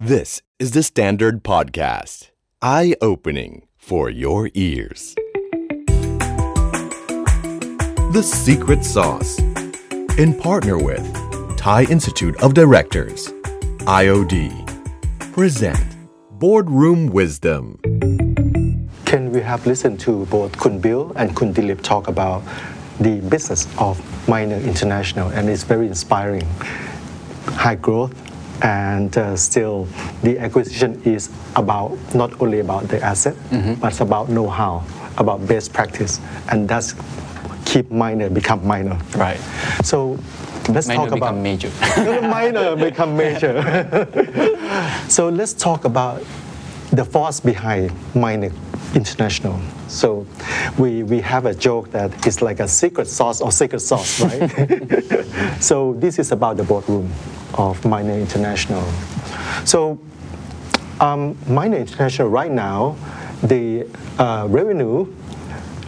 This is the Standard Podcast. Eye opening for your ears. The Secret Sauce. In partner with Thai Institute of Directors, IOD. Present Boardroom Wisdom. Can we have listened to both Kun Bill and Kun Dilip talk about the business of Minor International, and it's very inspiring. High growth, and uh, still the acquisition is about not only about the asset, but it's about know-how, about best practice, and that's keep minor become minor. Right. So let's Minor talk about become major. minor become major. so let's talk about the force behind minor international. So we, we have a joke that it's like a secret sauce or secret sauce, right? so this is about the boardroom of minor international. So um, minor international right now, the uh, revenue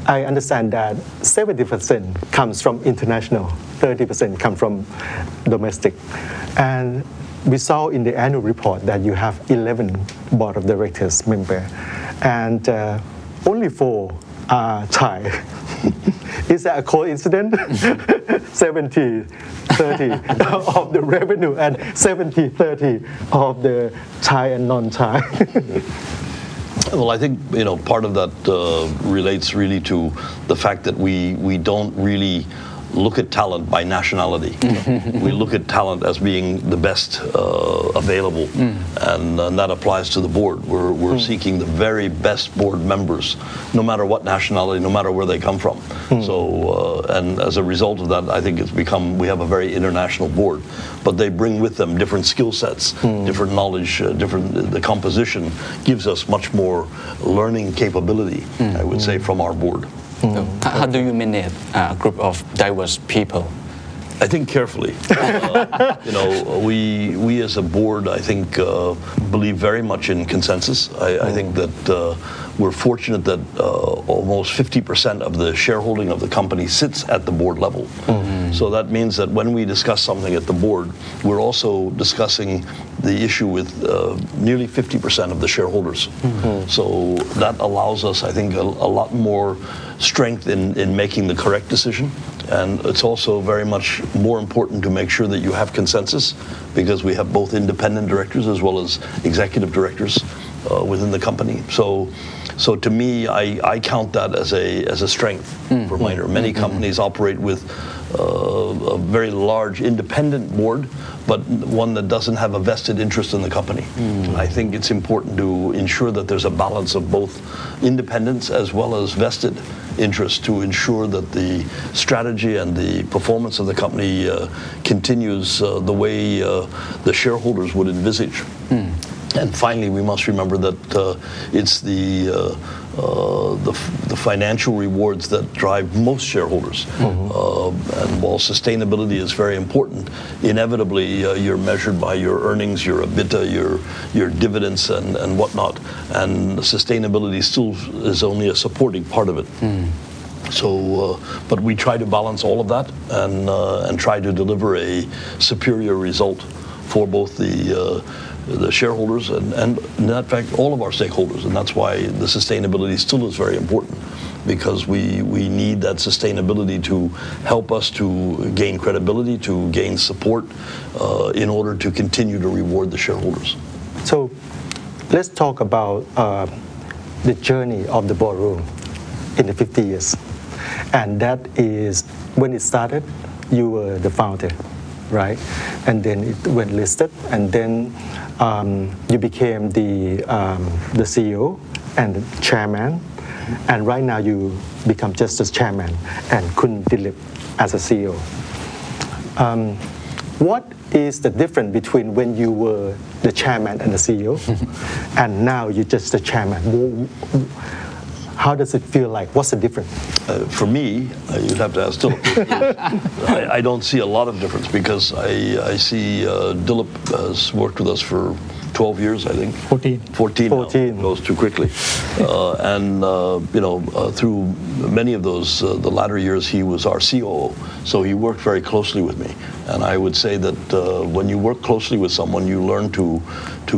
I understand that 70% comes from international, 30% come from domestic. And we saw in the annual report that you have 11 board of directors member, and uh, only four are Thai. Is that a coincidence? 70, 30 of the revenue and 70, 30 of the Thai and non-Thai. Well, I think you know part of that uh, relates really to the fact that we we don't really look at talent by nationality. Mm. we look at talent as being the best uh, available, mm. and, uh, and that applies to the board. We're, we're mm. seeking the very best board members, no matter what nationality, no matter where they come from. So, uh, and as a result of that, I think it's become we have a very international board, but they bring with them different skill sets, different knowledge, uh, different. Uh, the composition gives us much more learning capability, I would say, from our board. So how, how do you manage a group of diverse people? I think carefully. Uh, you know, we we as a board, I think, uh, believe very much in consensus. I, I think that uh, we're fortunate that uh, almost 50% of the shareholding of the company sits at the board level. So that means that when we discuss something at the board, we're also discussing the issue with uh, nearly 50% of the shareholders. So that allows us, I think, a, a lot more strength in, in making the correct decision. And it's also very much more important to make sure that you have consensus because we have both independent directors as well as executive directors uh, within the company. So, so to me, I, I count that as a, as a strength for Minor. Many companies operate with uh, a very large independent board, but one that doesn't have a vested interest in the company. I think it's important to ensure that there's a balance of both independence as well as vested interest to ensure that the strategy and the performance of the company uh, continues uh, the way uh, the shareholders would envisage. And finally, we must remember that uh, it's the, uh, uh, the f- the financial rewards that drive most shareholders. Uh, and while sustainability is very important, inevitably uh, you're measured by your earnings, your EBITDA, your your dividends, and, and whatnot. And sustainability still is only a supporting part of it. So, uh, but we try to balance all of that and uh, and try to deliver a superior result for both the uh, the shareholders and, and in fact all of our stakeholders, and that's why the sustainability still is very important because we we need that sustainability to help us to gain credibility, to gain support, uh, in order to continue to reward the shareholders. So let's talk about uh, the journey of the boardroom in the 50 years. And that is when it started, you were the founder, right? And then it went listed, and then um, you became the, um, the CEO and the chairman. And right now you become just as chairman and Kun Dilip as a CEO. Um, what is the difference between when you were the chairman and the CEO and now you're just the chairman? Wh- How does it feel like? What's the difference? Uh, for me, uh, you'd have to ask Dilip. I, I don't see a lot of difference because I, I see uh, Dilip has worked with us for 12 years, I think. 14. 14. now. 14. Goes too quickly. Uh, and, uh, you know, uh, through many of those, uh, the latter years, he was our COO. So he worked very closely with me. And I would say that uh, when you work closely with someone, you learn to, to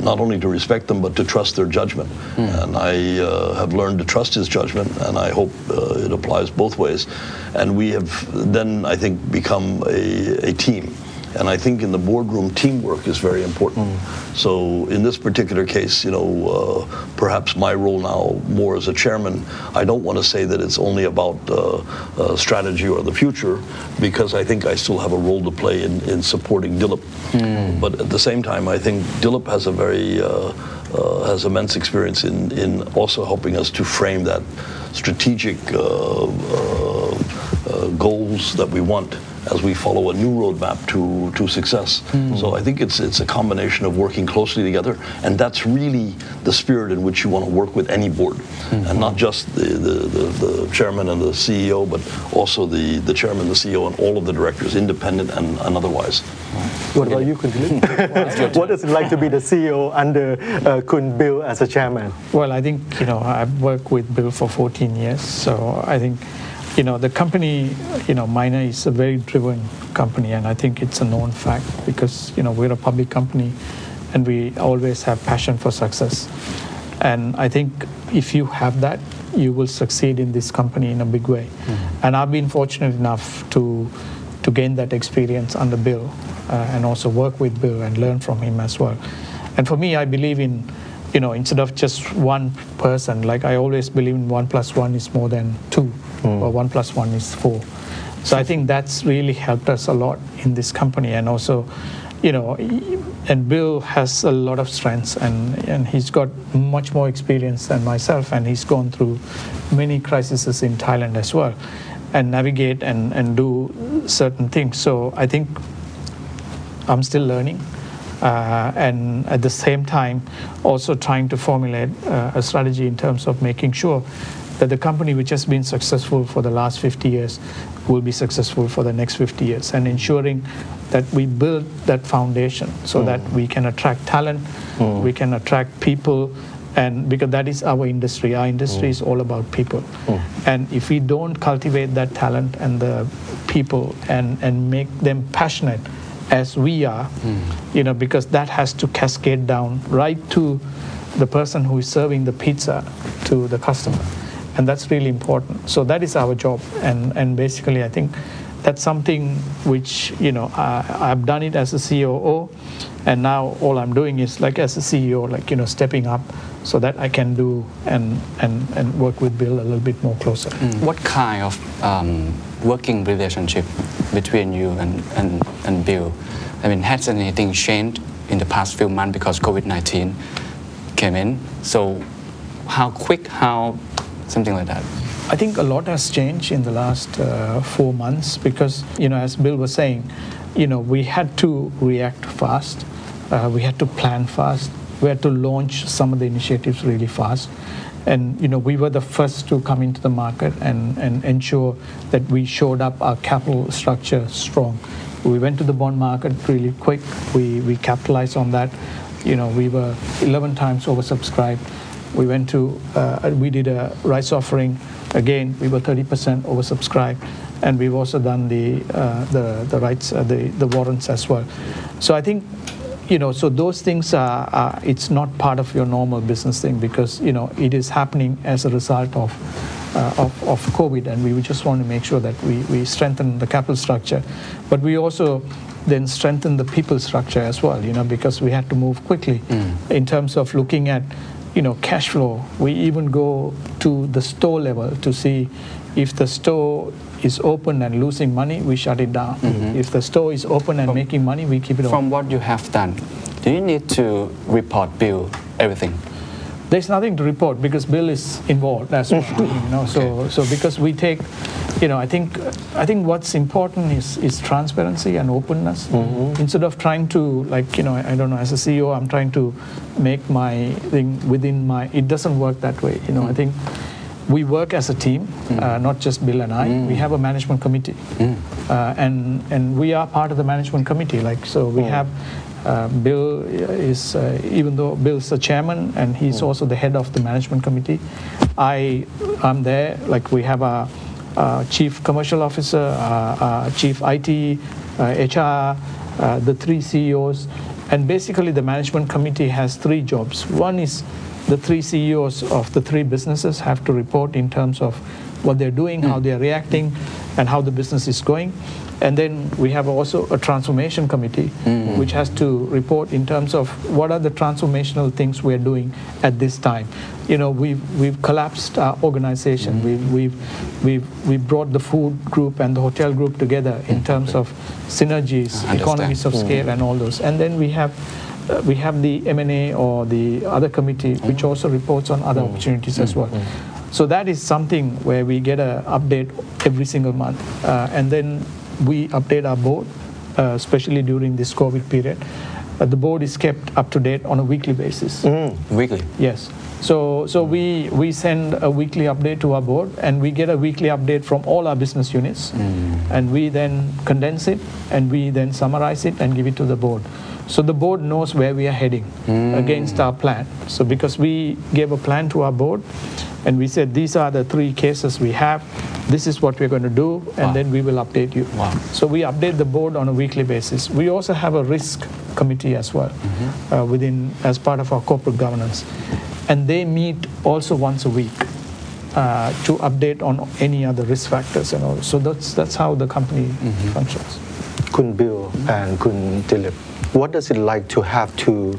not only to respect them, but to trust their judgment. And I uh, have learned to trust his judgment, and I hope uh, it applies both ways. And we have then, I think, become a, a team. And I think in the boardroom, teamwork is very important. So in this particular case, you know, uh, perhaps my role now more as a chairman, I don't want to say that it's only about uh, uh, strategy or the future, because I think I still have a role to play in, in supporting Dilip. But at the same time, I think Dilip has a very uh, uh, has immense experience in, in also helping us to frame that strategic uh, goals that we want as we follow a new roadmap to, to success. So I think it's, it's a combination of working closely together, and that's really the spirit in which you want to work with any board, and not just the, the, the, the chairman and the CEO, but also the, the chairman, the CEO, and all of the directors, independent and, and otherwise. What about you, Kun what is it like to be the CEO under uh, Kun Bill as a chairman? Well, I think, you know, I've worked with Bill for 14 years, so I think, you know, the company, you know, Minor is a very driven company, and I think it's a known fact because, you know, we're a public company and we always have passion for success. And I think if you have that, you will succeed in this company in a big way. And I've been fortunate enough to to gain that experience under Bill uh, and also work with Bill and learn from him as well. And for me, I believe in, you know, instead of just one person, like I always believe in one plus one is more than two, hmm. or one plus one is four. So I think that's really helped us a lot in this company, and also, you know, and Bill has a lot of strengths, and and he's got much more experience than myself, and he's gone through many crises in Thailand as well, and navigate and and do certain things. So I think I'm still learning. Uh, and at the same time, also trying to formulate uh, a strategy in terms of making sure that the company which has been successful for the last 50 years will be successful for the next 50 years and ensuring that we build that foundation so that we can attract talent, we can attract people, and because that is our industry. Our industry is all about people. And if we don't cultivate that talent and the people and, and make them passionate as we are, you know, because that has to cascade down right to the person who is serving the pizza to the customer. And that's really important. So that is our job. And, and basically, I think that's something which, you know, I, I've done it as a COO. And now all I'm doing is like as a CEO, like, you know, stepping up so that I can do and, and, and work with Bill a little bit more closer. What kind of um, working relationship between you and, and, and Bill? I mean, has anything changed in the past few months because COVID 19 came in? So, how quick, how something like that? I think a lot has changed in the last uh, four months because, you know, as Bill was saying, you know, we had to react fast, uh, we had to plan fast, we had to launch some of the initiatives really fast. And, you know, we were the first to come into the market and, and ensure that we showed up our capital structure strong. We went to the bond market really quick. We, we capitalized on that. You know, we were 11 times oversubscribed. We went to, uh, we did a rights offering. Again, we were 30% oversubscribed. And we've also done the, uh, the, the rights, uh, the, the warrants as well. So I think, you know, so those things are, are, it's not part of your normal business thing because, you know, it is happening as a result of, uh, of, of COVID. And we just want to make sure that we, we strengthen the capital structure. But we also then strengthen the people structure as well, you know, because we had to move quickly in terms of looking at, you know, cash flow. We even go to the store level to see if the store is open and losing money, we shut it down. Mm-hmm. If the store is open and making money, we keep it open. From what you have done, do you need to report Bill everything? There's nothing to report because Bill is involved That's well. you know, so so because we take, you know, I think I think what's important is is transparency and openness. Mm-hmm. Instead of trying to like you know I don't know as a CEO I'm trying to make my thing within my. It doesn't work that way. You know I mm-hmm. think we work as a team, uh, not just Bill and I. We have a management committee, uh, and and we are part of the management committee. Like so, we have. Uh, Bill is, uh, even though Bill's the chairman and he's also the head of the management committee, I I'm there. Like we have a, uh chief commercial officer, uh, uh, chief IT, uh, HR, uh, the three CEOs, and basically the management committee has three jobs. One is the three CEOs of the three businesses have to report in terms of what they're doing, how hmm. they're reacting, and how the business is going. And then we have also a transformation committee, hmm. which has to report in terms of what are the transformational things we're doing at this time. You know, we've, we've collapsed our organization. Hmm. We've, we've, we've, we've brought the food group and the hotel group together in terms of synergies, economies of scale, and all those. And then we have uh, we have the M&A or the other committee, which also reports on other opportunities as well. So that is something where we get an update every single month, uh, and then we update our board, uh, especially during this COVID period. Uh, the board is kept up to date on a weekly basis. Weekly. Yes. So, so we, we send a weekly update to our board and we get a weekly update from all our business units. And we then condense it and we then summarize it and give it to the board. So the board knows where we are heading against our plan. So because we gave a plan to our board and we said these are the three cases we have, this is what we're going to do, and Wow. then we will update you. Wow. So we update the board on a weekly basis. We also have a risk committee as well uh, within as part of our corporate governance, and they meet also once a week uh, to update on any other risk factors and all. So that's that's how the company functions. Kun Bill and Kun Dilip, what does it like to have to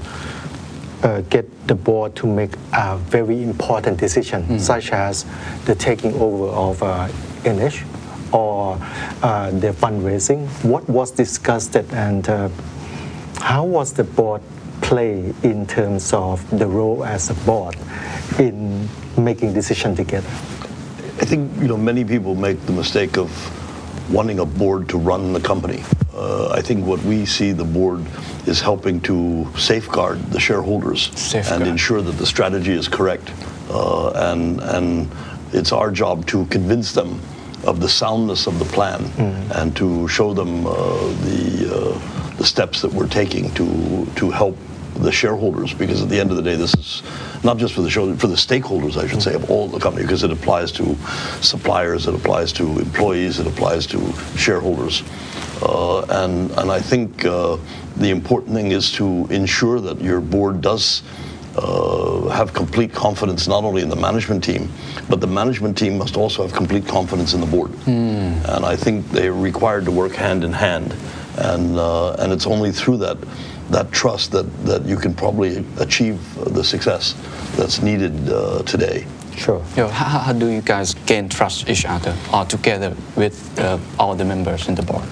uh, get the board to make a very important decision, such as the taking over of uh, NH or uh, the fundraising? What was discussed and uh, how was the board play in terms of the role as a board in making decision together? I think you know many people make the mistake of wanting a board to run the company. Uh, I think what we see the board is helping to safeguard the shareholders Safeguard. and ensure that the strategy is correct. Uh, and and it's our job to convince them of the soundness of the plan and to show them uh, the uh, the steps that we're taking to to help the shareholders because at the end of the day this is not just for the show for the stakeholders I should say of all the company because it applies to suppliers it applies to employees it applies to shareholders. Uh, and and I think uh, the important thing is to ensure that your board does uh, have complete confidence not only in the management team, but the management team must also have complete confidence in the board. And I think they're required to work hand in hand, and uh, and it's only through that that trust that that you can probably achieve the success that's needed uh, today. Sure. You know, how, how do you guys gain trust each other or together with uh, all the members in the board?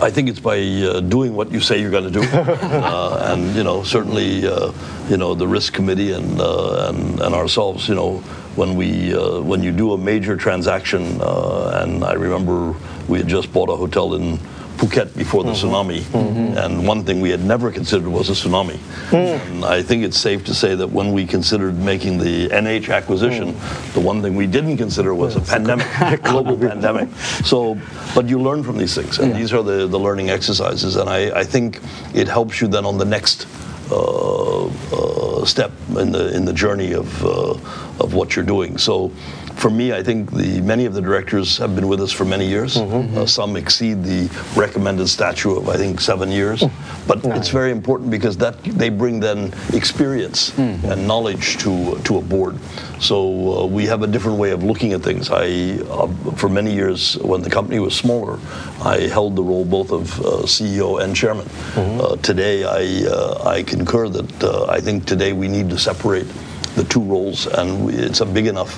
I think it's by uh, doing what you say you're going to do, uh, and you know certainly uh, you know the risk committee and uh, and, and ourselves. You know when we uh, when you do a major transaction, uh, and I remember we had just bought a hotel in Phuket before the tsunami, and one thing we had never considered was a tsunami. And I think it's safe to say that when we considered making the NH acquisition, the one thing we didn't consider was a pandemic, a global pandemic. So, but you learn from these things, and these are the, the learning exercises, and I, I think it helps you then on the next uh, uh, step in the in the journey of uh, of what you're doing. So. For me, I think the many of the directors have been with us for many years. Uh, some exceed the recommended statute of I think seven years, but it's very important because that they bring then experience and knowledge to to a board. So uh, we have a different way of looking at things. I, uh, for many years, when the company was smaller, I held the role both of uh, CEO and chairman. Uh, today, I uh, I concur that uh, I think today we need to separate the two roles, and we, it's a big enough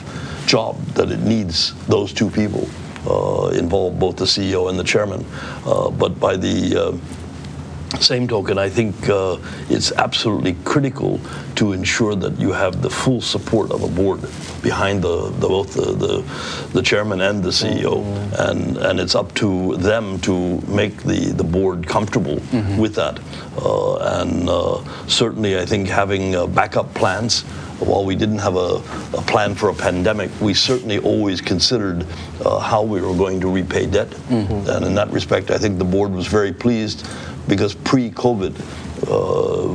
job that it needs those two people uh, involved, both the CEO and the chairman. Uh, but by the uh, same token, I think uh, it's absolutely critical to ensure that you have the full support of a board behind the, the both the, the, the chairman and the CEO, and and it's up to them to make the, the board comfortable with that. Uh, and uh, certainly, I think having uh, backup plans while we didn't have a, a plan for a pandemic, we certainly always considered uh, how we were going to repay debt. And in that respect, I think the board was very pleased because pre-COVID, uh,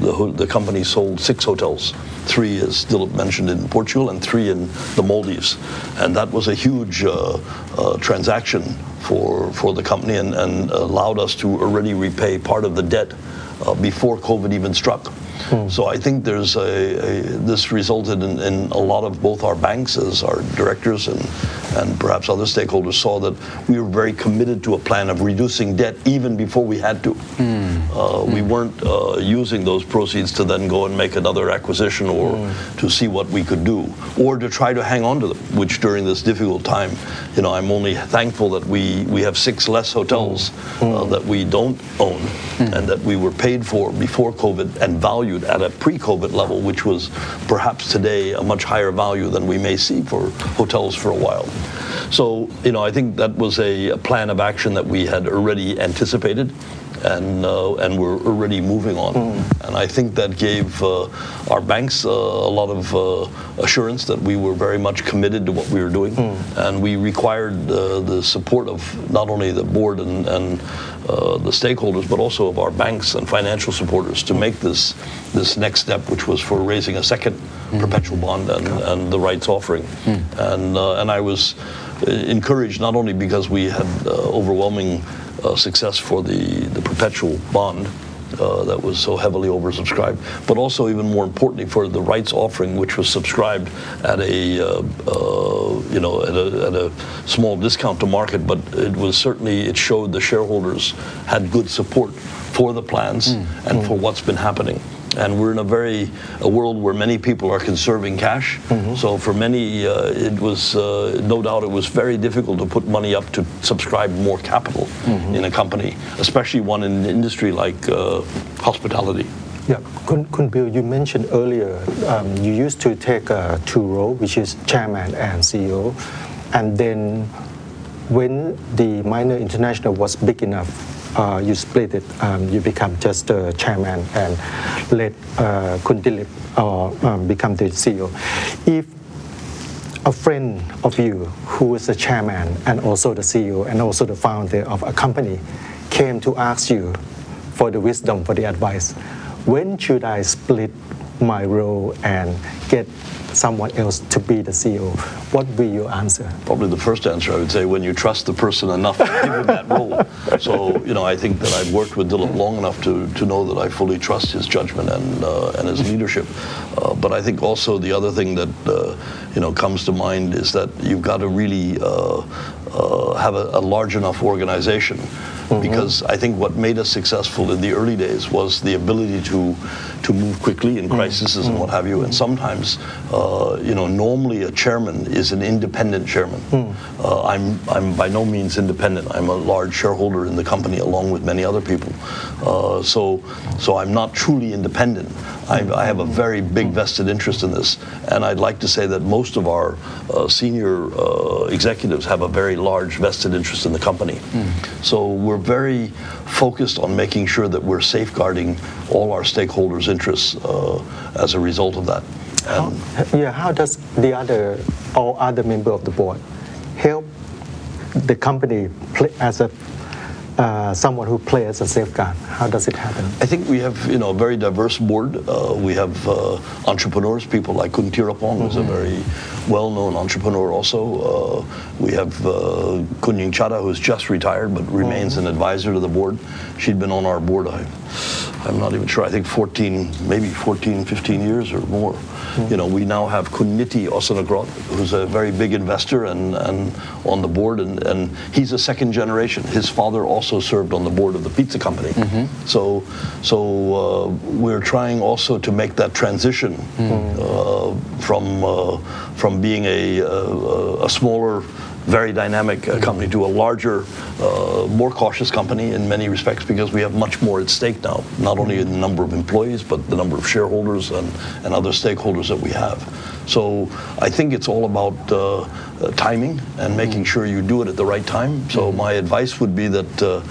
the, the company sold six hotels. Three, as Dilip mentioned, in Portugal, and three in the Maldives. And that was a huge uh, uh, transaction for, for the company and, and allowed us to already repay part of the debt uh, before COVID even struck. So I think there's a, a this resulted in, in a lot of both our banks as our directors and and perhaps other stakeholders saw that we were very committed to a plan of reducing debt even before we had to. Uh, we weren't uh, using those proceeds to then go and make another acquisition or to see what we could do or to try to hang on to them, which during this difficult time, you know, I'm only thankful that we, we have six less hotels uh, that we don't own and that we were paid for before COVID and valued at a pre-COVID level, which was perhaps today a much higher value than we may see for hotels for a while. So, you know, I think that was a plan of action that we had already anticipated and uh, and we're already moving on. And I think that gave uh, our banks uh, a lot of uh, assurance that we were very much committed to what we were doing, and we required uh, the support of not only the board and, and uh, the stakeholders, but also of our banks and financial supporters to make this this next step, which was for raising a second perpetual bond and, and the rights offering. And uh, and I was encouraged not only because we had uh, overwhelming uh, success for the, the perpetual bond uh, that was so heavily oversubscribed, but also even more importantly for the rights offering, which was subscribed at a uh, uh, you know at a, at a small discount to market, but it was certainly it showed the shareholders had good support for the plans and for what's been happening. And we're in a very a world where many people are conserving cash. So for many, uh, it was uh, no doubt it was very difficult to put money up to subscribe more capital in a company, especially one in an industry like uh, hospitality. Yeah, Kun, Kun Bill, you mentioned earlier um, you used to take uh, two roles, which is chairman and CEO, and then when the minor international was big enough, uh, you split it. Um, you become just uh, chairman and let uh, Kun Dilip uh, um, become the CEO. If a friend of you who is the chairman and also the CEO and also the founder of a company came to ask you for the wisdom, for the advice, when should I split my role and get someone else to be the CEO? What will you answer? Probably the first answer I would say when you trust the person enough to give him that role. So you know I think that I've worked with Dilip long enough to, to know that I fully trust his judgment and uh, and his leadership. Uh, but I think also the other thing that uh, you know comes to mind is that you've got to really uh, uh, have a, a large enough organization. Because I think what made us successful in the early days was the ability to to move quickly in crises and what have you. And sometimes, uh, you know, normally a chairman is an independent chairman. Uh, I'm I'm by no means independent. I'm a large shareholder in the company along with many other people. Uh, so so I'm not truly independent. I, I have a very big vested interest in this, and I'd like to say that most of our uh, senior uh, executives have a very large vested interest in the company. So we're very focused on making sure that we're safeguarding all our stakeholders' interests uh, as a result of that. And Yeah, how does the other, all other member of the board help the company play as a, uh, someone who plays as a safeguard? How does it happen? I think we have, you know, a very diverse board. Uh, we have uh, entrepreneurs, people like Kun Tirapong, who's a very well-known entrepreneur also. Uh, we have uh, Kun Ying Chada, who's just retired but remains an advisor to the board. She'd been on our board, I, I'm not even sure, I think 14, maybe 14, 15 years or more. You know, we now have Kuniti Osathanugrah, who's a very big investor and, and on the board, and, and he's a second generation. His father also served on the board of the pizza company. So, so uh, we're trying also to make that transition uh, from uh, from being a, a, a smaller very dynamic uh, company to a larger, uh, more cautious company in many respects because we have much more at stake now, not only in the number of employees, but the number of shareholders and, and other stakeholders that we have. So I think it's all about uh, uh, timing and making sure you do it at the right time. So my advice would be that. Uh,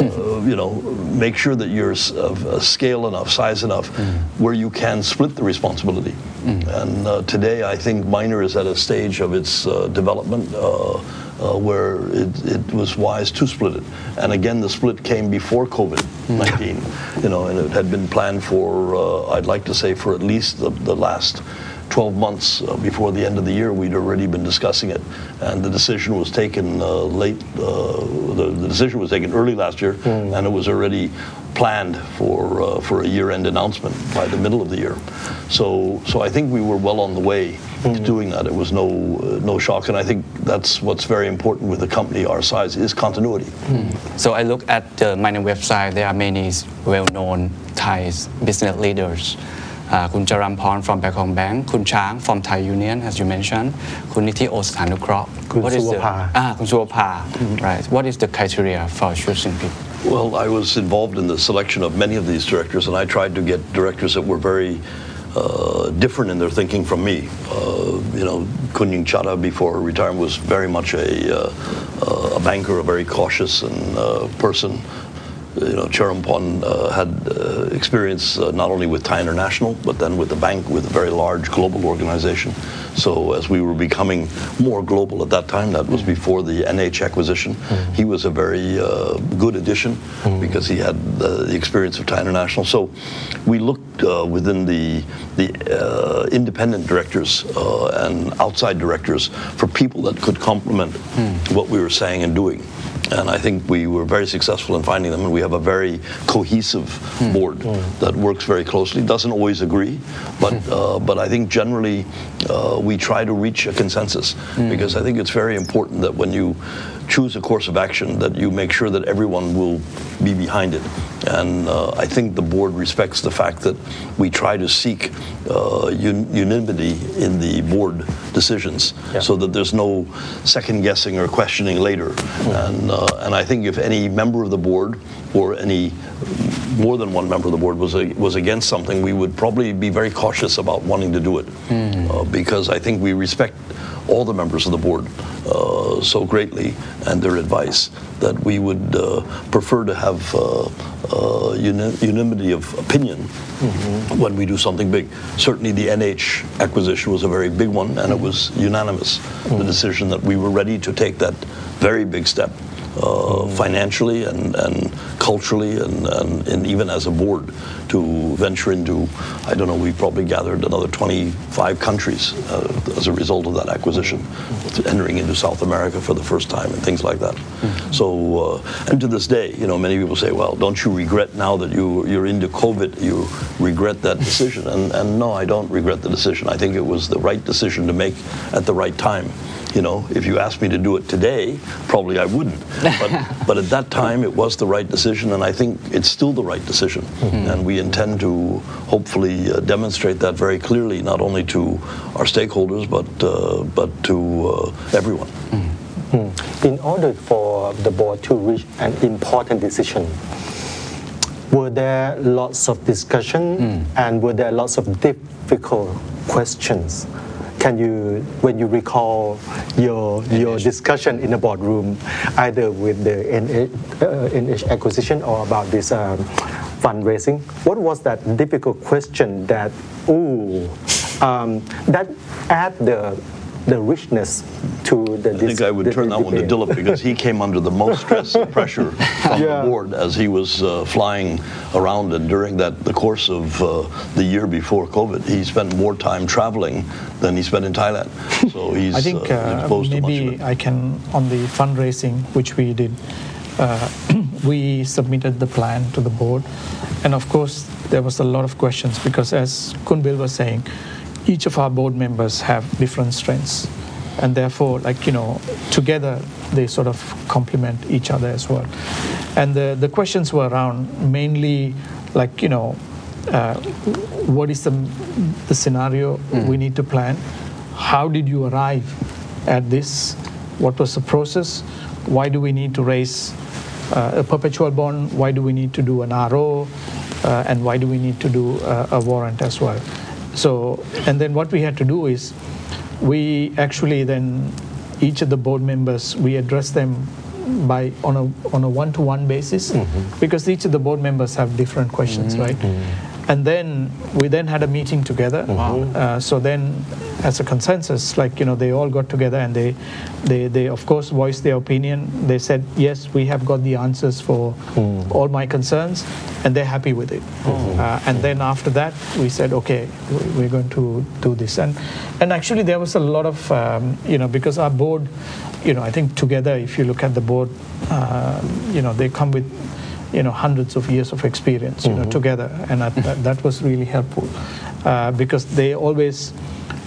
uh, you know, make sure that you're of uh, scale enough, size enough, where you can split the responsibility. And uh, today, I think Minor is at a stage of its uh, development uh, uh, where it, it was wise to split it. And again, the split came before COVID-19, you know, and it had been planned for, uh, I'd like to say, for at least the, the last 12 months uh, before the end of the year, we'd already been discussing it. And the decision was taken uh, late, uh, the, the decision was taken early last year, and it was already planned for, uh, for a year-end announcement by the middle of the year. So, so I think we were well on the way to doing that. It was no, uh, no shock, and I think that's what's very important with a company our size is continuity. So I look at the Minor website. There are many well-known Thai business leaders. Uh, Kun Charamporn from Bangkok Bank, Kun Chang from Thai Union, as you mentioned, Kun Nithi Osathanugrah. Kun What is the- Ah, Kun Suvabha. Right. What is the criteria for choosing people? Well, I was involved in the selection of many of these directors, and I tried to get directors that were very uh, different in their thinking from me. Uh, you know, Kunying Chada before retirement was very much a, uh, uh, a banker, a very cautious and uh, person. You know, Charamporn uh, had uh, experience uh, not only with Thai International, but then with the bank, with a very large global organization. So as we were becoming more global at that time, that was before the NH acquisition, he was a very uh, good addition because he had the, the experience of Thai International. So we looked uh, within the, the uh, independent directors uh, and outside directors for people that could complement what we were saying and doing. And I think we were very successful in finding them, and we have a very cohesive board that works very closely. Doesn't always agree, but uh, but I think generally uh, we try to reach a consensus because I think it's very important that when you choose a course of action, that you make sure that everyone will be behind it. And uh, I think the board respects the fact that we try to seek uh, un- unanimity in the board decisions, Yeah. so that there's no second guessing or questioning later. And, uh, and I think if any member of the board or any more than one member of the board was, a, was against something, we would probably be very cautious about wanting to do it. Uh, because I think we respect all the members of the board uh, so greatly and their advice that we would uh, prefer to have uh, uh, unanimity of opinion when we do something big. Certainly, the NH acquisition was a very big one, and it was unanimous the decision that we were ready to take that very big step. Uh, financially and, and culturally and, and, and even as a board to venture into, I don't know, we probably gathered another 25 countries uh, as a result of that acquisition, entering into South America for the first time and things like that. So, uh, and to this day, you know, many people say, well, don't you regret now that you, you're into COVID, you regret that decision? And, and no, I don't regret the decision. I think it was the right decision to make at the right time. You know, if you asked me to do it today, probably I wouldn't. But, but at that time, it was the right decision, and I think it's still the right decision. And we intend to hopefully uh, demonstrate that very clearly, not only to our stakeholders, but, uh, but to uh, everyone. In order for the board to reach an important decision, were there lots of discussion and were there lots of difficult questions? Can you, when you recall your your discussion in the boardroom, either with the NH, uh, NH acquisition or about this um, fundraising, what was that difficult question that ooh um, that add the the richness to the I think I would turn that one to Dilip because he came under the most stress and pressure from Yeah. the board as he was uh, flying around. And during that, the course of uh, the year before COVID, he spent more time traveling than he spent in Thailand. So he's I think uh, uh, exposed to much of maybe. I can, on the fundraising, which we did, uh, we submitted the plan to the board. And of course, there was a lot of questions because, as Kun Bill was saying, each of our board members have different strengths. And therefore, like, you know, together they sort of complement each other as well. And the, the questions were around mainly, like, you know, uh, what is the, the scenario we need to plan? How did you arrive at this? What was the process? Why do we need to raise uh, a perpetual bond? Why do we need to do an RO? Uh, and why do we need to do uh, a warrant as well? So, and then what we had to do is we actually then each of the board members we address them by on a on a one-to-one basis. Mm-hmm. Because each of the board members have different questions, mm-hmm. right? Mm-hmm. And then we then had a meeting together. Uh, so then, as a consensus, like you know, they all got together and they, they, they of course voiced their opinion. They said, yes, we have got the answers for all my concerns, and they're happy with it. Uh, and then after that, we said, okay, we- we're going to do this. And and actually, there was a lot of um, you know because our board, you know, I think together, if you look at the board, uh, you know, they come with you know hundreds of years of experience you know together. And that, that, that was really helpful uh, because they always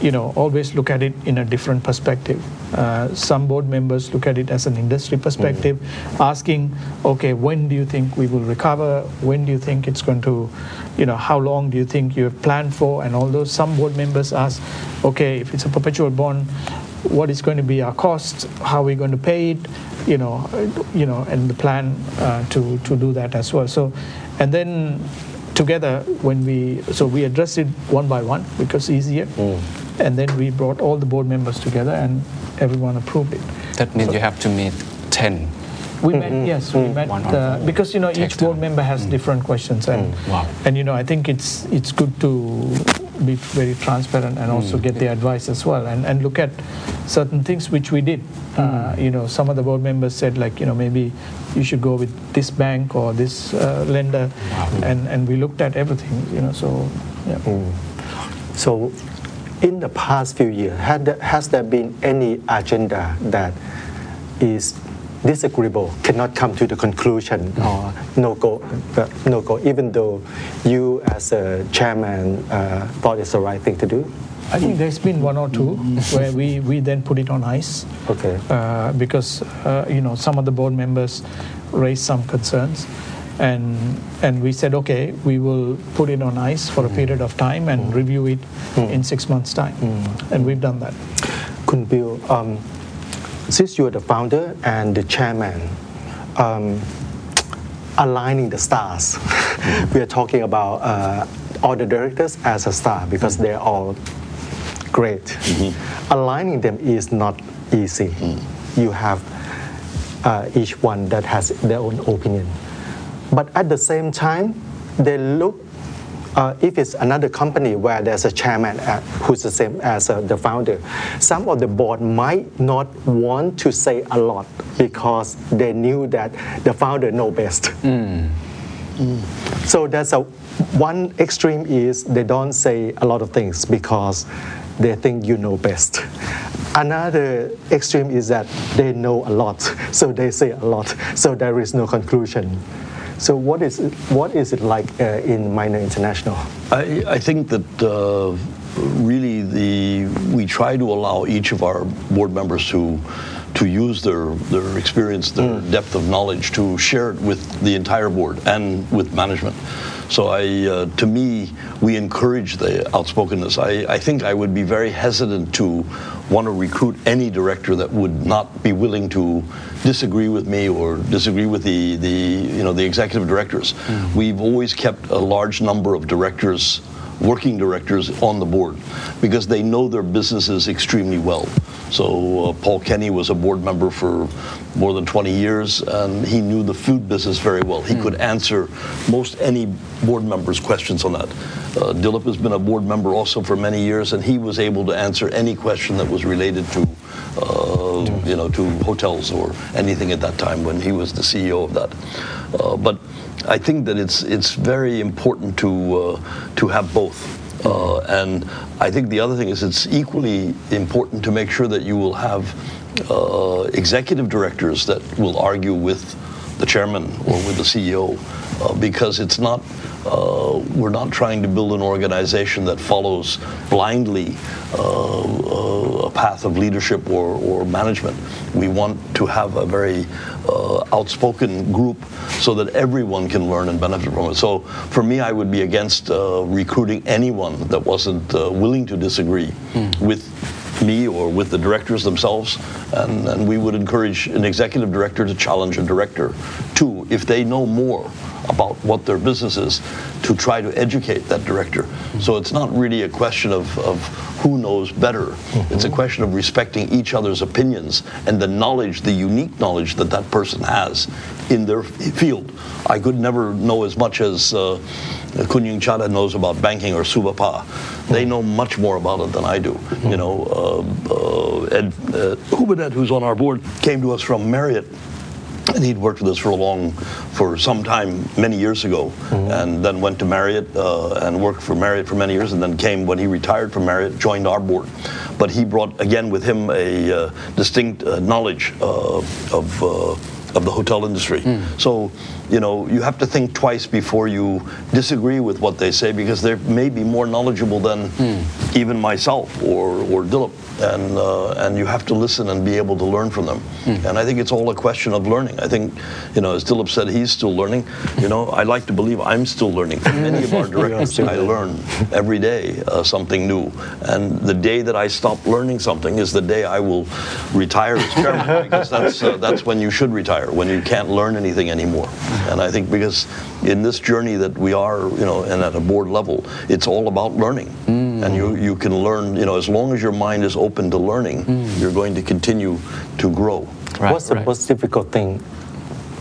you know always look at it in a different perspective. Uh, some board members look at it as an industry perspective asking okay when do you think we will recover? When do you think it's going to you know how long do you think you have planned for? And although some board members ask okay if it's a perpetual bond what is going to be our cost, how we're going to pay it, you know, you know, and the plan uh, to to do that as well. So, and then together when we so we addressed it one by one because easier, and then we brought all the board members together and everyone approved it. That means you have to meet 10. We hmm, met, hmm, yes, we hmm. met uh, because you know each board member has different questions, and Wow. and you know I think it's it's good to be very transparent and also get their advice as well, and and look at certain things which we did. Uh, you know, some of the board members said like you know maybe you should go with this bank or this uh, lender, and and we looked at everything. You know, so yeah. So, in the past few years, had there, has there been any agenda that is disagreeable, cannot come to the conclusion, or no go, uh, no go, even though you as a chairman uh, thought it's the right thing to do? I think there's been one or two where we, we then put it on ice. Okay. Uh, because uh, you know some of the board members raised some concerns, and and we said okay we will put it on ice for a period of time and review it in six months time, and we've done that. Kun um, since you're the founder and the chairman, um, aligning the stars, we are talking about uh, all the directors as a star because they're all great. Aligning them is not easy. You have uh, each one that has their own opinion. But at the same time, they look uh, if it's another company where there's a chairman uh, who's the same as uh, the founder, some of the board might not want to say a lot because they knew that the founder know best. So that's a one extreme is they don't say a lot of things because they think you know best. Another extreme is that they know a lot, so they say a lot, so there is no conclusion. So what is it, what is it like uh, in Minor International? I, I think that uh, really the we try to allow each of our board members to to use their their experience, their depth of knowledge, to share it with the entire board and with management. So I, uh, to me, we encourage the outspokenness. I, I think I would be very hesitant to want to recruit any director that would not be willing to disagree with me or disagree with the, the you know the executive directors. We've always kept a large number of directors working directors on the board because they know their businesses extremely well. So uh, Paul Kenny was a board member for more than 20 years and he knew the food business very well. He could answer most any board member's questions on that. Uh, Dilip has been a board member also for many years and he was able to answer any question that was related to uh, you know, to hotels or anything at that time when he was the CEO of that. Uh, but I think that it's it's very important to uh, to have both. Uh, and I think the other thing is it's equally important to make sure that you will have uh, executive directors that will argue with the chairman or with the CEO uh, because it's not uh, we're not trying to build an organization that follows blindly uh, uh, a path of leadership or, or management. We want to have a very uh, outspoken group so that everyone can learn and benefit from it. So for me, I would be against uh, recruiting anyone that wasn't uh, willing to disagree with me or with the directors themselves. And, and we would encourage an executive director to challenge a director too, if they know more about what their business is, to try to educate that director. So it's not really a question of, of who knows better. It's a question of respecting each other's opinions and the knowledge, the unique knowledge that that person has in their field. I could never know as much as uh, Kunying Chada knows about banking or Suvabha. They know much more about it than I do. You know, uh, uh, Ed uh, Hubennette, who's on our board, came to us from Marriott and he'd worked with us for a long, for some time, many years ago, and then went to Marriott uh, and worked for Marriott for many years, and then came when he retired from Marriott, joined our board. But he brought again with him a uh, distinct uh, knowledge uh, of. Uh, of the hotel industry. So, you know, you have to think twice before you disagree with what they say because they may be more knowledgeable than even myself or, or Dilip. And, uh, and you have to listen and be able to learn from them. And I think it's all a question of learning. I think, you know, as Dilip said, he's still learning. You know, I like to believe I'm still learning. From many of our directors, I learn every day uh, something new. And the day that I stop learning something is the day I will retire as chairman because that's, uh, that's when you should retire, when you can't learn anything anymore. And I think because in this journey that we are, you know, and at a board level, it's all about learning. Mm. And you, you can learn, you know, as long as your mind is open to learning, mm. you're going to continue to grow. Right, what's the right. most difficult thing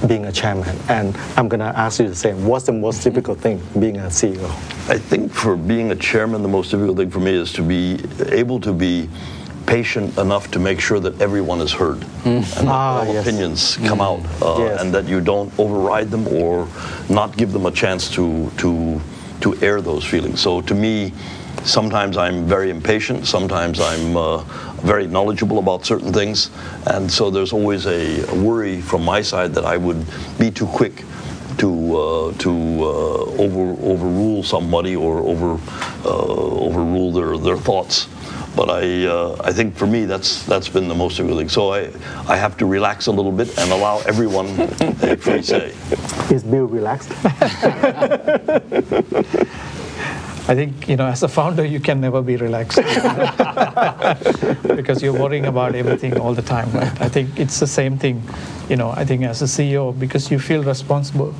being a chairman? And I'm going to ask you the same. What's the most mm-hmm. difficult thing being a CEO? I think for being a chairman, the most difficult thing for me is to be able to be patient enough to make sure that everyone is heard and that Ah, all yes. opinions come out uh, Yes. and that you don't override them or not give them a chance to to to air those feelings. So to me, sometimes I'm very impatient. Sometimes I'm uh, very knowledgeable about certain things, and so there's always a, a worry from my side that I would be too quick to uh, to uh, over overrule somebody or over uh, overrule their their thoughts. But I uh, I think for me that's that's been the most difficult. So I I have to relax a little bit and allow everyone a free say. Is Bill relaxed? I think you know, as a founder, you can never be relaxed because you're worrying about everything all the time. Right? I think it's the same thing. You know, I think as a CEO, because you feel responsible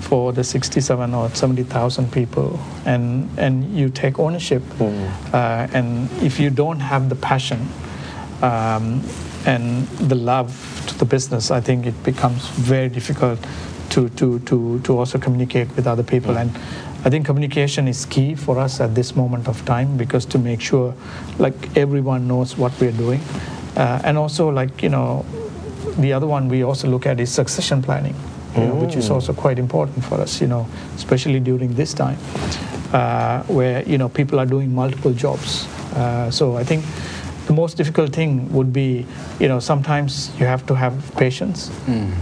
for the 67 or 70,000 people, and and you take ownership. Uh, and if you don't have the passion um, and the love to the business, I think it becomes very difficult to, to, to, to also communicate with other people. And I think communication is key for us at this moment of time because to make sure like everyone knows what we're doing. Uh, and also like, you know, the other one we also look at is succession planning, you know, which is also quite important for us, you know, especially during this time uh, where, you know, people are doing multiple jobs. Uh, so I think the most difficult thing would be, you know, sometimes you have to have patience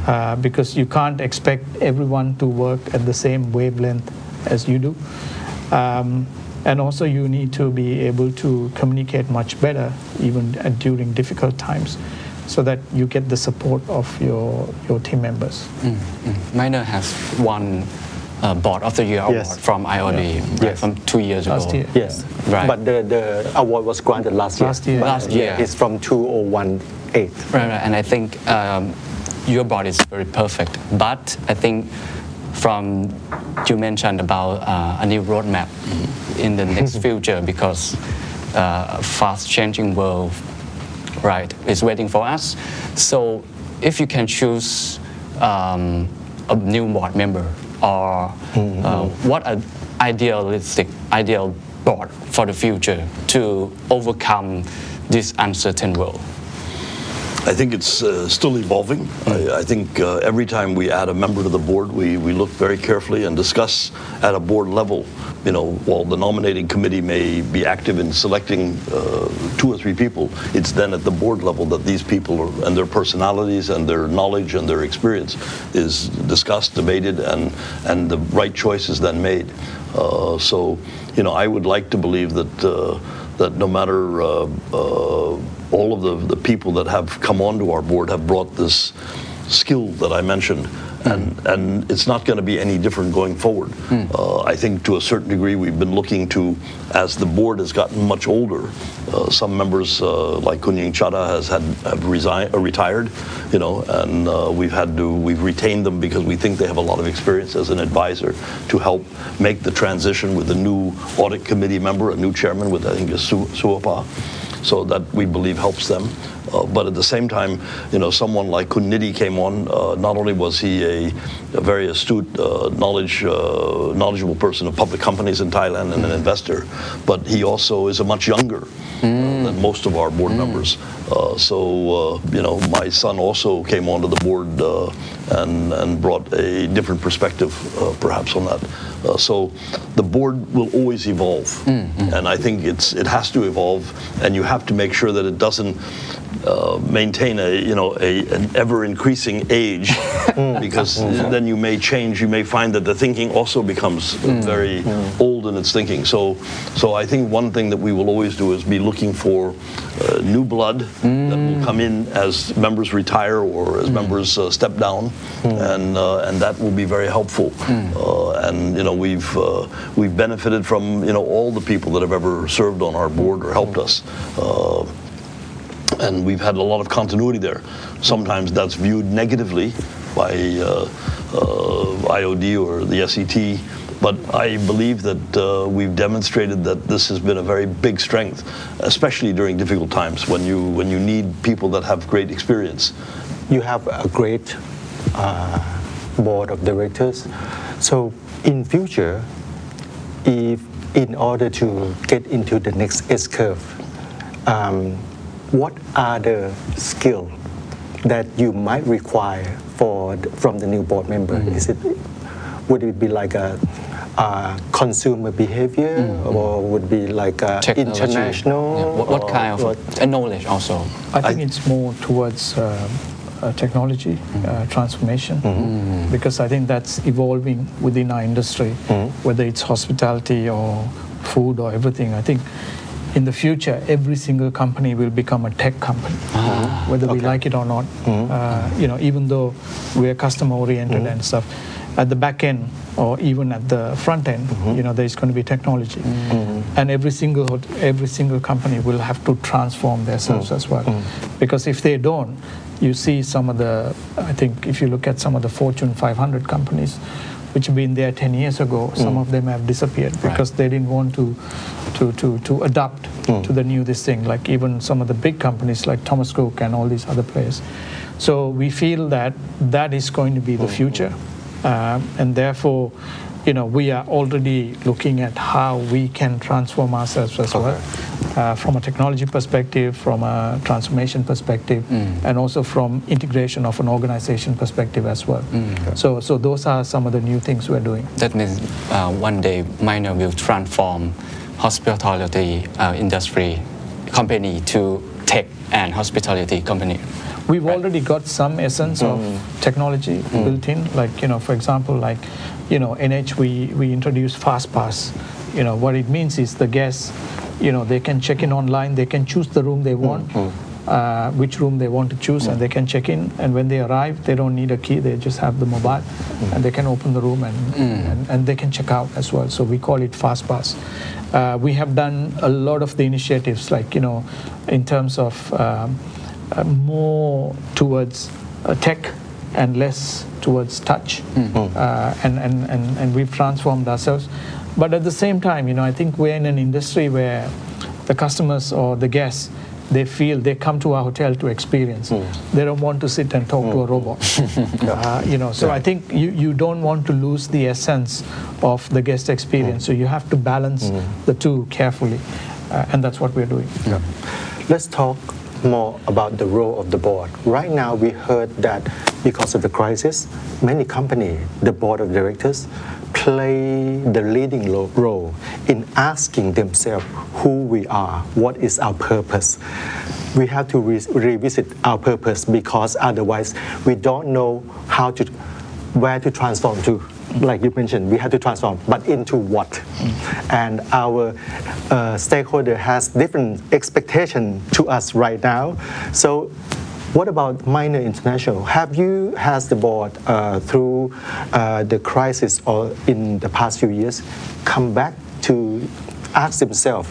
uh, because you can't expect everyone to work at the same wavelength as you do. Um, and also, you need to be able to communicate much better, even during difficult times, so that you get the support of your, your team members. Minor has won uh, Board of the Year Yes. award from IOD right, Yes. from two years ago. Last ago. year. Yes. Right. But the, the award was granted last year. Last year. But, Last year. It's from 2018. Right, right. And I think um, your board is very perfect. But I think from you mentioned about uh, a new roadmap in the next future because uh, a fast changing world, right, is waiting for us. So if you can choose um, a new board member or uh, what an idealistic ideal board for the future to overcome this uncertain world. I think it's uh, still evolving. I, I think uh, every time we add a member to the board, we, we look very carefully and discuss at a board level. You know, while the nominating committee may be active in selecting uh, two or three people, it's then at the board level that these people are, and their personalities and their knowledge and their experience is discussed, debated, and, and the right choice is then made. Uh, so, you know, I would like to believe that uh, that no matter uh, uh, all of the, the people that have come onto our board have brought this skill that I mentioned. And and it's not going to be any different going forward. Uh, I think to a certain degree we've been looking to, as the board has gotten much older, uh, some members uh, like Kunying Chada has had have resigned, uh, retired, you know, and uh, we've had to we've retained them because we think they have a lot of experience as an advisor to help make the transition with a new audit committee member, a new chairman with I think is Su- Suvabha, so that we believe helps them. Uh, but at the same time, you know, someone like Kun Nidhi came on. Uh, not only was he a, a very astute, uh, knowledge, uh, knowledgeable person of public companies in Thailand and an investor, but he also is a much younger uh, than most of our board members. Uh, so, uh, you know, my son also came onto the board uh, and, and brought a different perspective, uh, perhaps, on that. Uh, so the board will always evolve, and I think it's it has to evolve, and you have to make sure that it doesn't uh, maintain a you know a, an ever increasing age, because then you may change. You may find that the thinking also becomes very old in its thinking. So so I think one thing that we will always do is be looking for uh, new blood that will come in as members retire or as members uh, step down, and uh, and that will be very helpful. Uh, and you know we've uh, we've benefited from you know all the people that have ever served on our board or helped us. And we've had a lot of continuity there. Sometimes that's viewed negatively by uh, uh, IOD or the SET, but I believe that uh, we've demonstrated that this has been a very big strength, especially during difficult times when you when you need people that have great experience. you have a great uh, board of directors. So in future, if in order to get into the next S curve, um, what are the skills that you might require for from the new board member? Is it would it be like a, uh consumer behavior or would it be like a Technology. international? Yeah, What, what kind of what? and knowledge also? I think it's more towards uh, uh, technology uh, transformation because I think that's evolving within our industry, whether it's hospitality or food or everything. I think in the future, every single company will become a tech company, ah, whether we like it or not. Mm-hmm. Uh, you know, even though we're customer oriented mm-hmm. and stuff, at the back end or even at the front end, mm-hmm. you know, there's going to be technology, and every single every single company will have to transform themselves mm. as well, mm. because if they don't, you see some of the. I think if you look at some of the Fortune 500 companies, which have been there 10 years ago, some mm. of them have disappeared because they didn't want to to to, to adapt mm. to the new this thing. Like even some of the big companies like Thomas Cook and all these other players. So we feel that that is going to be the mm. future, um, and therefore, you know, we are already looking at how we can transform ourselves as well, uh, from a technology perspective, from a transformation perspective, and also from integration of an organization perspective as well. So, so those are some of the new things we're doing. That means uh, one day Minor will transform hospitality uh, industry company to tech and hospitality company. We've already got some essence of hmm. technology hmm. built in. Like, you know, for example, like, you know, NH, we, we introduced FastPass. You know, what it means is the guests, you know, they can check in online, they can choose the room they hmm. want, uh, which room they want to choose, and they can check in. And when they arrive, they don't need a key, they just have the mobile, and they can open the room and, and, and they can check out as well. So we call it FastPass. Uh, we have done a lot of the initiatives, like, you know, in terms of um, more towards uh, tech and less towards touch. Uh, and, and, and, and we've transformed ourselves. But at the same time, you know, I think we're in an industry where the customers or the guests, they feel they come to our hotel to experience. They don't want to sit and talk to a robot. uh, you know, so I think you, you don't want to lose the essence of the guest experience. So you have to balance the two carefully. Uh, and that's what we're doing. Let's talk more about the role of the board. Right now, we heard that because of the crisis, many companies, the board of directors, play the leading role in asking themselves who we are, what is our purpose. We have to re- revisit our purpose because otherwise we don't know how to, where to transform to like you mentioned, we have to transform, but into what? And our uh, stakeholder has different expectation to us right now. So What about Minor International? Have you, has the board, uh, through uh, the crisis or in the past few years, come back to ask themselves,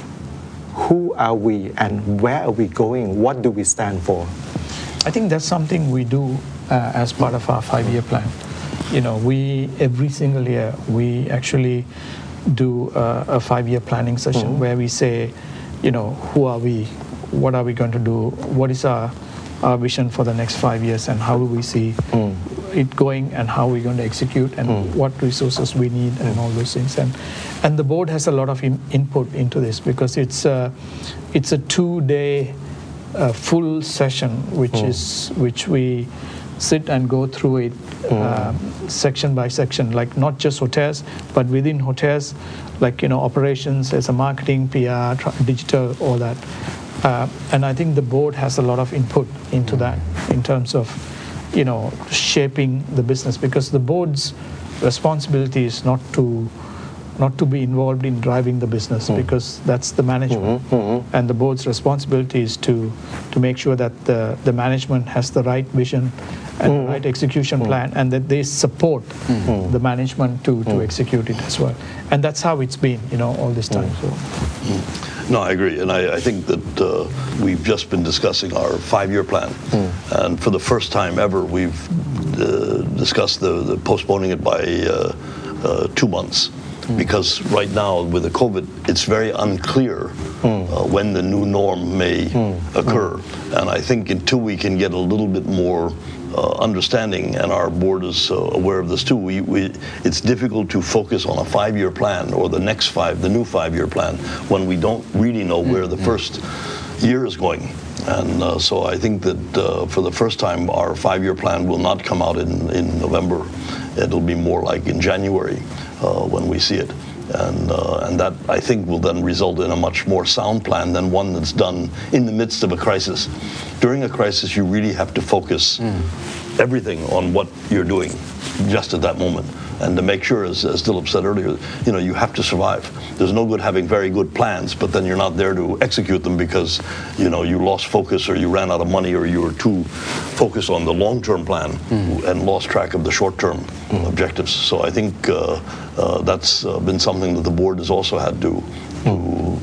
who are we and where are we going? What do we stand for? I think that's something we do uh, as part of our five-year plan. You know, we every single year we actually do uh, a five-year planning session where we say, you know, who are we, what are we going to do, what is our our vision for the next five years, and how do we see it going, and how we're going to execute, and what resources we need, and all those things. And and the board has a lot of in, input into this because it's a, it's a two-day uh, full session, which is which we sit and go through it um, section by section, like not just hotels, but within hotels, like you know operations, as a marketing, PR, digital, all that. Uh, and I think the board has a lot of input into that in terms of you know shaping the business because the board's responsibility is not to not to be involved in driving the business hmm. because that's the management. Hmm, hmm, and the board's responsibility is to to make sure that the, the management has the right vision and the right execution plan and that they support the management to, to execute it as well. And that's how it's been you know all this time so. No, I agree, and I, I think that uh, we've just been discussing our five-year plan, and for the first time ever, we've uh, discussed the, the postponing it by uh, uh, two months. Because right now, with the COVID, it's very unclear uh, when the new norm may occur. And I think until we can get a little bit more uh, understanding, and our board is uh, aware of this too. We, we, it's difficult to focus on a five-year plan or the next five, the new five-year plan, when we don't really know where the first year is going. And uh, so I think that uh, for the first time, our five-year plan will not come out in, in November. It'll be more like in January when we see it. And, uh, and that, I think, will then result in a much more sound plan than one that's done in the midst of a crisis. During a crisis, you really have to focus everything on what you're doing just at that moment. And to make sure, as, as Dillip said earlier, you know, you have to survive. There's no good having very good plans, but then you're not there to execute them because, you know, you lost focus or you ran out of money or you were too focused on the long-term plan and lost track of the short-term objectives. So I think uh, uh, that's uh, been something that the board has also had to, to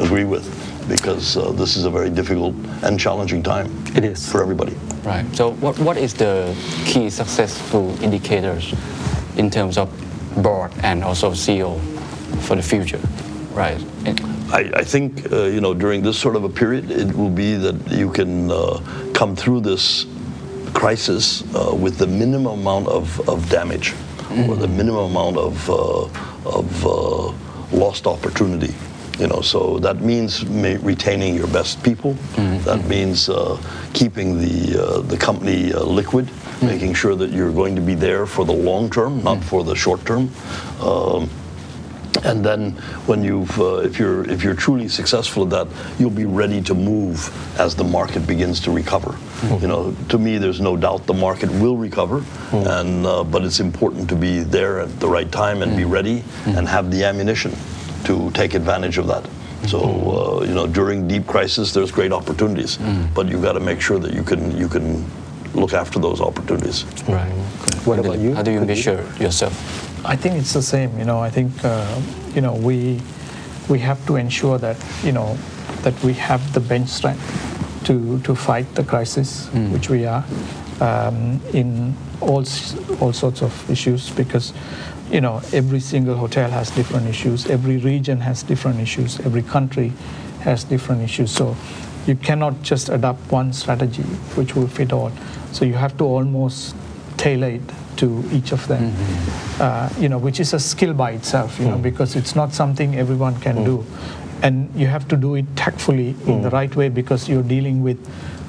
agree with because uh, this is a very difficult and challenging time It is. for everybody. Right. So what, what is the key successful indicators in terms of board and also CEO for the future? Right. I, I think uh, you know during this sort of a period, it will be that you can uh, come through this crisis uh, with the minimum amount of, of damage or the minimum amount of uh, of uh, lost opportunity. You know, so that means retaining your best people. That means uh, keeping the uh, the company uh, liquid, making sure that you're going to be there for the long term, not for the short term. Um, and then when you've uh, if you're if you're truly successful at that you'll be ready to move as the market begins to recover. You know to me there's no doubt the market will recover. And uh, but it's important to be there at the right time and be ready and have the ammunition to take advantage of that so uh, you know during deep crisis there's great opportunities but you've got to make sure that you can you can look after those opportunities Right. What And about you? How do you Could you- yourself? I think it's the same. You know, I think uh, you know we we have to ensure that you know that we have the bench strength to to fight the crisis, which we are um, in all all sorts of issues because you know every single hotel has different issues, every region has different issues, every country has different issues. So you cannot just adopt one strategy which will fit all. So you have to almost tailor it to each of them, uh, you know, which is a skill by itself, you know, because it's not something everyone can do. And you have to do it tactfully in the right way because you're dealing with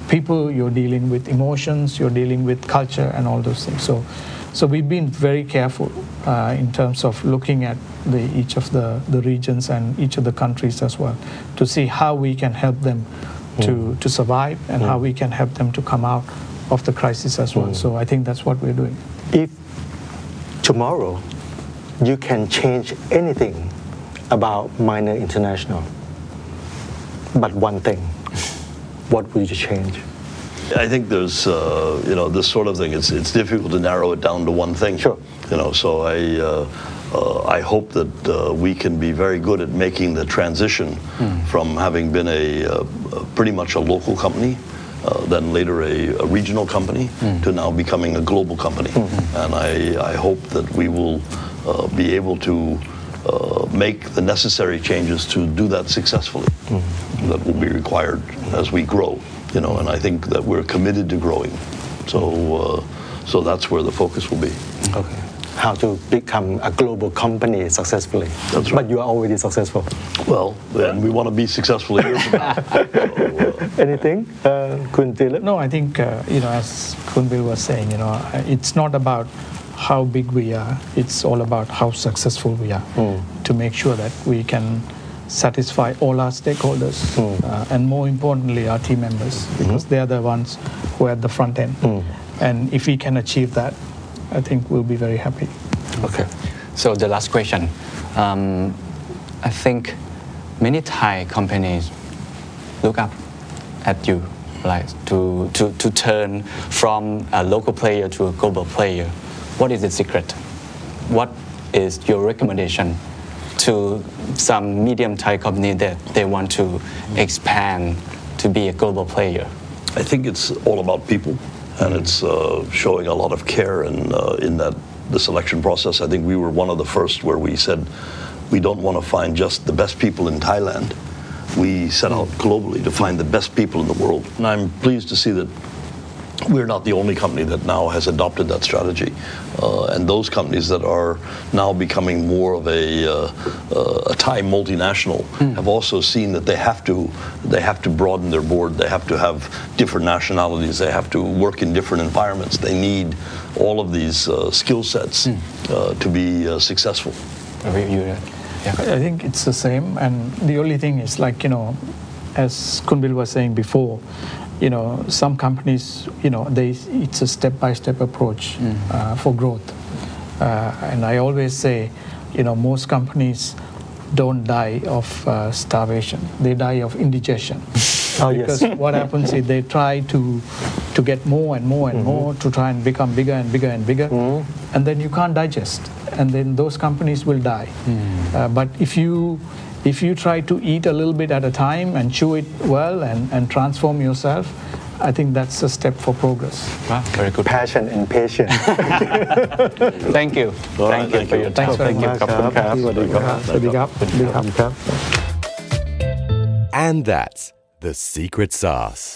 people, you're dealing with emotions, you're dealing with culture and all those things. So, so we've been very careful uh, in terms of looking at the, each of the, the regions and each of the countries as well to see how we can help them mm. to, to survive and how mm. we can help them to come out of the crisis as well. Mm. So I think that's what we're doing. If tomorrow you can change anything about Minor International, but one thing, what would you change? I think there's, uh, you know, this sort of thing. It's it's difficult to narrow it down to one thing. Sure. You know, so I uh, uh, I hope that uh, we can be very good at making the transition from having been a, a pretty much a local company. Uh, then later a, a regional company to now becoming a global company, and I, I hope that we will uh, be able to uh, make the necessary changes to do that successfully. That will be required as we grow, you know, and I think that we're committed to growing. So, uh, so that's where the focus will be. Okay. How to become a global company successfully. That's right. But you are already successful. Well, then we want to be successful here. from now. Anything, uh, Kun Dillip? No, I think, uh, you know, as Kun Bill was saying, you know, uh, it's not about how big we are, it's all about how successful we are to make sure that we can satisfy all our stakeholders uh, and more importantly our team members because they are the ones who are at the front end. And if we can achieve that, I think we'll be very happy. Okay. So the last question. Um, I think many Thai companies look up at you, like to, to, to turn from a local player to a global player. What is the secret? What is your recommendation to some medium Thai company that they want to expand to be a global player? I think it's all about people, and it's uh, showing a lot of care in, uh, in that the selection process. I think we were one of the first where we said we don't want to find just the best people in Thailand. We set out globally to find the best people in the world, and I'm pleased to see that we're not the only company that now has adopted that strategy. Uh, and those companies that are now becoming more of a, uh, uh, a Thai multinational have also seen that they have to they have to broaden their board. They have to have different nationalities. They have to work in different environments. They need all of these uh, skill sets uh, to be uh, successful. You, you, yeah. I think it's the same, and the only thing is like you know, as Kun Bill was saying before, you know, some companies, you know, they it's a step-by-step approach uh, for growth, uh, and I always say, you know, most companies don't die of uh, starvation; they die of indigestion. Oh, yes. because what happens is they try to to get more and more and more to try and become bigger and bigger and bigger, and then you can't digest, and then those companies will die. Uh, but if you if you try to eat a little bit at a time and chew it well and, and transform yourself, I think that's a step for progress. Wow, very good. Passion and patience. thank you. Thank, thank you for your time. Thanks. Thank you. And that's the secret sauce.